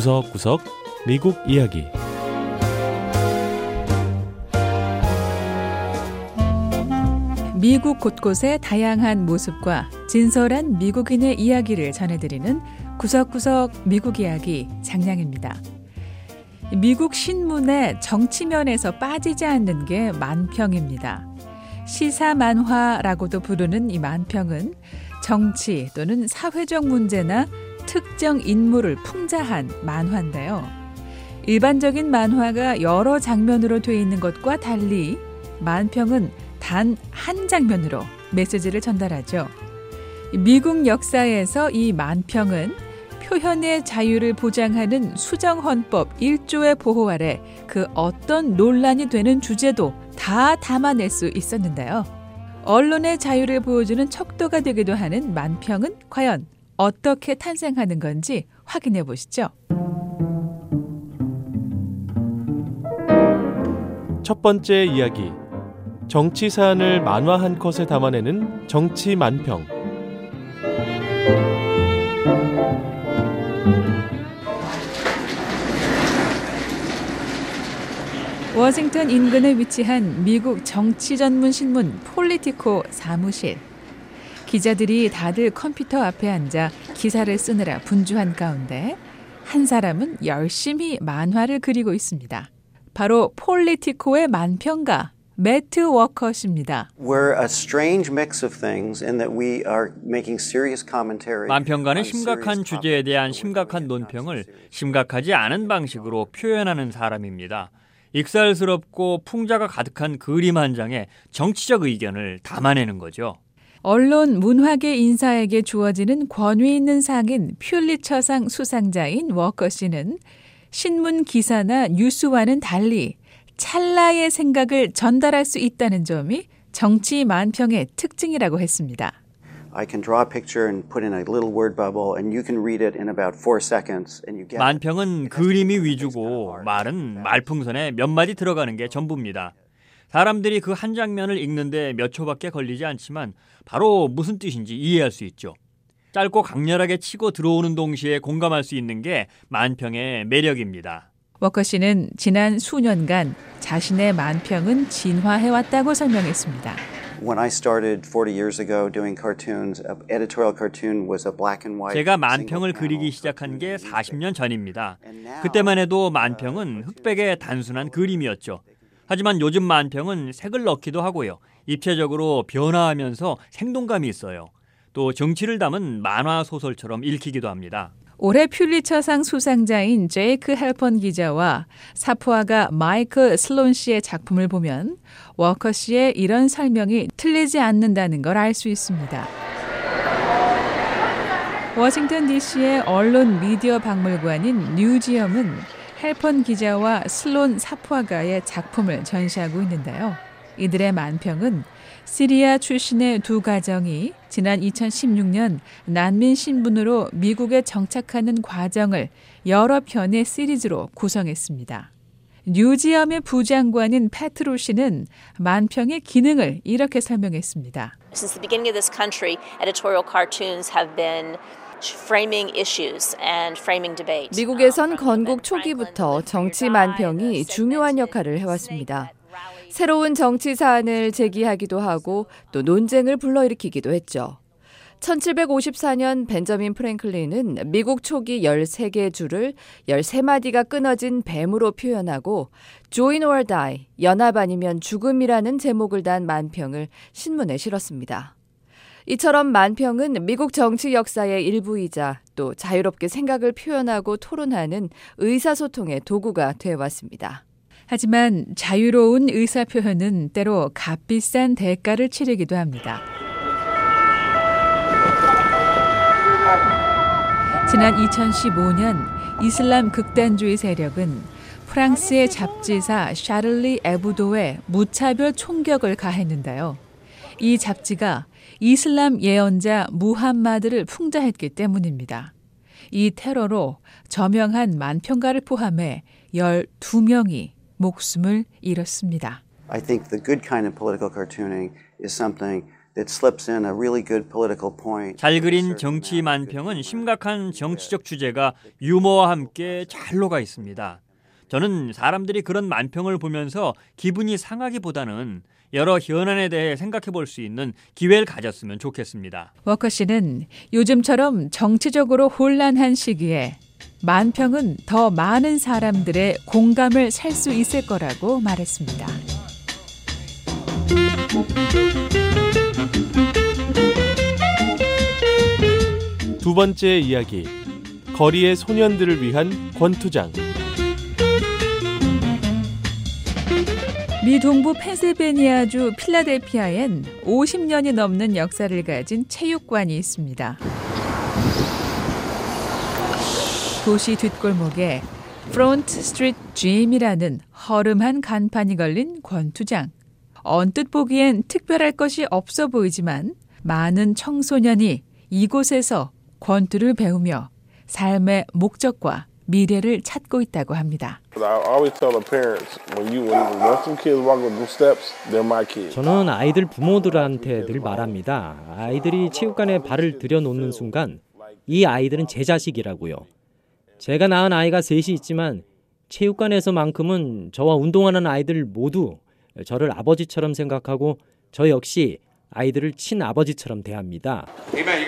구석구석 미국 이야기 미국 곳곳의 다양한 모습과 진솔한 미국인의 이야기를 전해드리는 구석구석 미국 이야기 장량입니다. 미국 신문의 정치면에서 빠지지 않는 게 만평입니다. 시사 만화라고도 부르는 이 만평은 정치 또는 사회적 문제나 특정 인물을 풍자한 만화인데요. 일반적인 만화가 여러 장면으로 되어 있는 것과 달리 만평은 단 한 장면으로 메시지를 전달하죠. 미국 역사에서 이 만평은 표현의 자유를 보장하는 수정헌법 1조의 보호 아래 그 어떤 논란이 되는 주제도 다 담아낼 수 있었는데요. 언론의 자유를 보여주는 척도가 되기도 하는 만평은 과연 어떻게 탄생하는 건지 확인해 보시죠. 첫 번째 이야기 정치 사안을 만화 한 컷에 담아내는 정치 만평 워싱턴 인근에 위치한 미국 정치 전문 신문 폴리티코 사무실. 기자들이 다들 컴퓨터 앞에 앉아 기사를 쓰느라 분주한 가운데 한 사람은 열심히 만화를 그리고 있습니다. 바로 폴리티코의 만평가 매트 워커십니다. We're a strange mix of things in that we are making serious commentary. 만평가는 심각한 주제에 대한 심각한 논평을 심각하지 않은 방식으로 표현하는 사람입니다. 익살스럽고 풍자가 가득한 그림 한 장에 정치적 의견을 담아내는 거죠. 언론 문화계 인사에게 주어지는 권위 있는 상인 퓰리처상 수상자인 워커 씨는 신문 기사나 뉴스와는 달리 찰나의 생각을 전달할 수 있다는 점이 정치 만평의 특징이라고 했습니다. I can draw a picture and put in a little word bubble and you can read it in about four seconds and you get 만평은 그림이 위주고 말은 말풍선에 몇 마디 들어가는 게 전부입니다. 사람들이 그 한 장면을 읽는데 몇 초밖에 걸리지 않지만 바로 무슨 뜻인지 이해할 수 있죠. 짧고 강렬하게 치고 들어오는 동시에 공감할 수 있는 게 만평의 매력입니다. 워커 씨는 지난 수년간 자신의 만평은 진화해왔다고 설명했습니다. When I started 40 years ago doing cartoons, an editorial cartoon was a black and white. 제가 만평을 그리기 시작한 게 40년 전입니다. 그때만 해도 만평은 흑백의 단순한 그림이었죠. 하지만 요즘 만평은 색을 넣기도 하고요. 입체적으로 변화하면서 생동감이 있어요. 또 정치를 담은 만화 소설처럼 읽히기도 합니다. 올해 퓰리처상 수상자인 제이크 헬펀 기자와 삽화가 마이클 슬론 씨의 작품을 보면 워커 씨의 이런 설명이 틀리지 않는다는 걸 알 수 있습니다. 워싱턴 DC의 언론 미디어 박물관인 뉴지엄은 헬펀 기자와 슬론 삽화가의 작품을 전시하고 있는데요. 이들의 만평은 시리아 출신의 두 가정이 지난 2016년 난민 신분으로 미국에 정착하는 과정을 여러 편의 시리즈로 구성했습니다. 뉴지엄의 부관장인 패트로 씨는 만평의 기능을 이렇게 설명했습니다. Since the beginning of this country, editorial cartoons have been framing issues and framing debate. 미국에선 건국 초기부터 정치 만평이 중요한 역할을 해왔습니다. 새로운 정치 사안을 제기하기도 하고 또 논쟁을 불러일으키기도 했죠. 1754년 벤저민 프랭클린은 미국 초기 13개 주를 13마디가 끊어진 뱀으로 표현하고 Join or Die, 연합 아니면 죽음이라는 제목을 단 만평을 신문에 실었습니다. 이처럼 만평은 미국 정치 역사의 일부이자 또 자유롭게 생각을 표현하고 토론하는 의사소통의 도구가 되어 왔습니다. 하지만 자유로운 의사 표현은 때로 값비싼 대가를 치르기도 합니다. 지난 2015년 이슬람 극단주의 세력은 프랑스의 잡지사 샤를리 에브도에 무차별 총격을 가했는데요. 이 잡지가 이슬람 예언자 무함마드를 풍자했기 때문입니다. 이 테러로 저명한 만평가를 포함해 12명이 목숨을 잃었습니다. I think the good kind of political cartooning is something It slips in a really good political point. 잘 그린 정치 만평은 심각한 정치적 주제가 유머와 함께 잘 녹아 있습니다. 저는 사람들이 그런 만평을 보면서 기분이 상하기보다는 여러 현안에 대해 생각해 볼 수 있는 기회를 가졌으면 좋겠습니다. 워커 씨는 요즘처럼 정치적으로 혼란한 시기에 만평은 더 많은 사람들의 공감을 살 수 있을 거라고 말했습니다. 두 번째 이야기 거리의 소년들을 위한 권투장 미 동부 펜실베니아주 필라델피아엔 50년이 넘는 역사를 가진 체육관이 있습니다. 도시 뒷골목에 프론트 스트리트 짐이라는 허름한 간판이 걸린 권투장. 언뜻 보기엔 특별할 것이 없어 보이지만 많은 청소년이 이곳에서 권투를 배우며 삶의 목적과 미래를 찾고 있다고 합니다. I always tell the parents when you when once some kids walk up them steps, they're my kids. 저는 아이들 부모들한테 늘 말합니다. 아이들이 체육관에 발을 들여놓는 순간 이 아이들은 제 자식이라고요. 제가 낳은 아이가 셋이 있지만 체육관에서만큼은 저와 운동하는 아이들 모두 저를 아버지처럼 생각하고 저 역시 아이들을 친아버지처럼 대합니다. Hey man,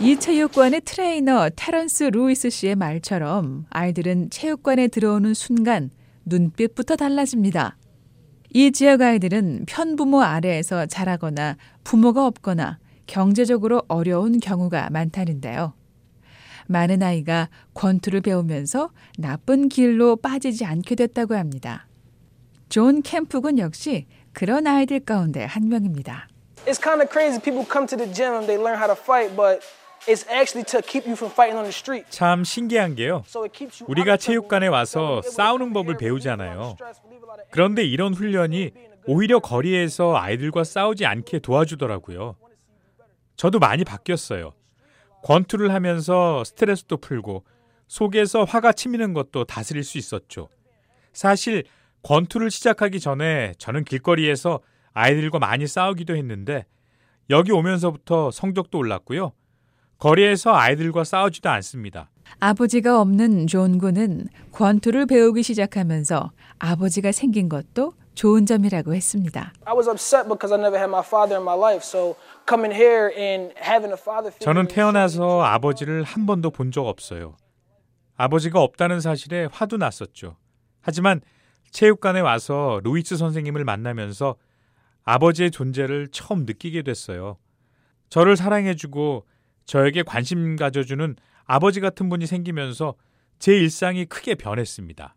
이 체육관의 트레이너 테런스 루이스 씨의 말처럼 아이들은 체육관에 들어오는 순간 눈빛부터 달라집니다. 이 지역 아이들은 편부모 아래에서 자라거나 부모가 없거나 경제적으로 어려운 경우가 많다는데요. 많은 아이가 권투를 배우면서 나쁜 길로 빠지지 않게 됐다고 합니다. 존 캠프군 역시 그런 아이들 가운데 한 명입니다. It's kind of crazy. People come to the gym, they learn how to fight, but it's actually to keep you from fighting on the street. 참 신기한 게요. 우리가. 체육관에 와서 싸우는 법을 배우잖아요. 그런데 이런 훈련이 오히려 거리에서 아이들과 싸우지 않게 도와주더라고요. 저도 많이 바뀌었어요. 권투를 하면서 스트레스도 풀고 속에서 화가 치미는 것도 다스릴 수 있었죠. 사실 권투를 시작하기 전에 저는 길거리에서 아이들과 많이 싸우기도 했는데 여기 오면서부터 성적도 올랐고요. 거리에서 아이들과 싸우지도 않습니다. 아버지가 없는 존 군은 권투를 배우기 시작하면서 아버지가 생긴 것도 좋은 점이라고 했습니다. I was upset because I never had my father in my life. So coming here and having a father figure 저는 태어나서 아버지를 한 번도 본 적 없어요. 아버지가 없다는 사실에 화도 났었죠. 하지만 체육관에 와서 루이스 선생님을 만나면서 아버지의 존재를 처음 느끼게 됐어요. 저를 사랑해주고 저에게 관심 가져주는 아버지 같은 분이 생기면서 제 일상이 크게 변했습니다.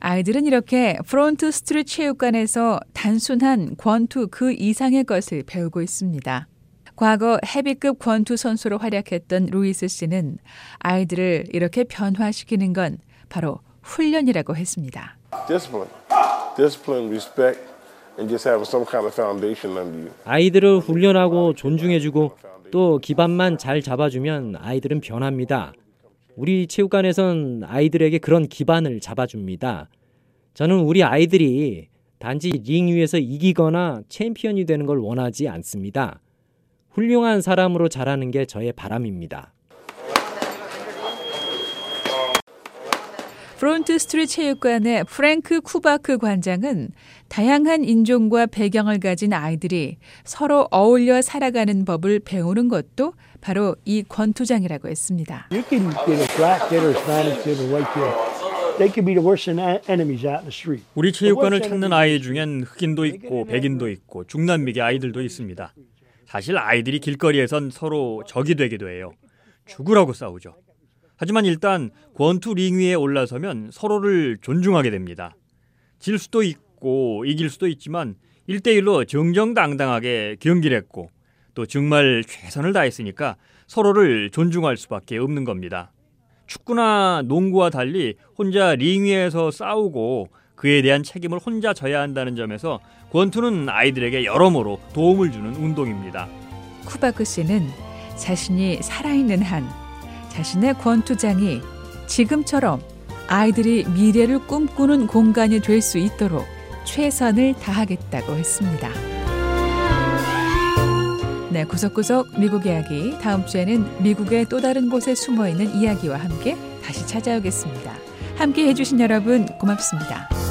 아이들은 이렇게 프론트 스트리트 체육관에서 단순한 권투 그 이상의 것을 배우고 있습니다. 과거 헤비급 권투 선수로 활약했던 루이스 씨는 아이들을 이렇게 변화시키는 건 바로 훈련이라고 했습니다. Discipline, discipline, respect, and just having some kind of foundation under you. 아이들을 훈련하고 존중해주고 또 기반만 잘 잡아주면 아이들은 변합니다. 우리 체육관에선 아이들에게 그런 기반을 잡아줍니다. 저는 우리 아이들이 단지 링 위에서 이기거나 챔피언이 되는 걸 원하지 않습니다. 훌륭한 사람으로 자라는 게 저의 바람입니다. 프론트 스트리트 체육관의 프랭크 쿠바크 관장은 다양한 인종과 배경을 가진 아이들이 서로 어울려 살아가는 법을 배우는 것도 바로 이 권투장이라고 했습니다. You can get a black kid or Hispanic kid or white kid. They could be the worst en- enemies out in the street. 우리 체육관을 찾는 아이 중엔 흑인도 있고 백인도 있고 중남미계 아이들도 있습니다. 사실 아이들이 길거리에선 서로 적이 되기도 해요. 죽으라고 싸우죠. 하지만 일단 권투 링 위에 올라서면 서로를 존중하게 됩니다. 질 수도 있고 이길 수도 있지만 1대1로 정정당당하게 경기를 했고 또 정말 최선을 다했으니까 서로를 존중할 수밖에 없는 겁니다. 축구나 농구와 달리 혼자 링 위에서 싸우고 그에 대한 책임을 혼자 져야 한다는 점에서 권투는 아이들에게 여러모로 도움을 주는 운동입니다. 쿠바크 씨는 자신이 살아있는 한 자신의 권투장이 지금처럼 아이들이 미래를 꿈꾸는 공간이 될 수 있도록 최선을 다하겠다고 했습니다. 네, 구석구석 미국 이야기. 다음 주에는 미국의 또 다른 곳에 숨어 있는 이야기와 함께 다시 찾아오겠습니다. 함께 해주신 여러분 고맙습니다.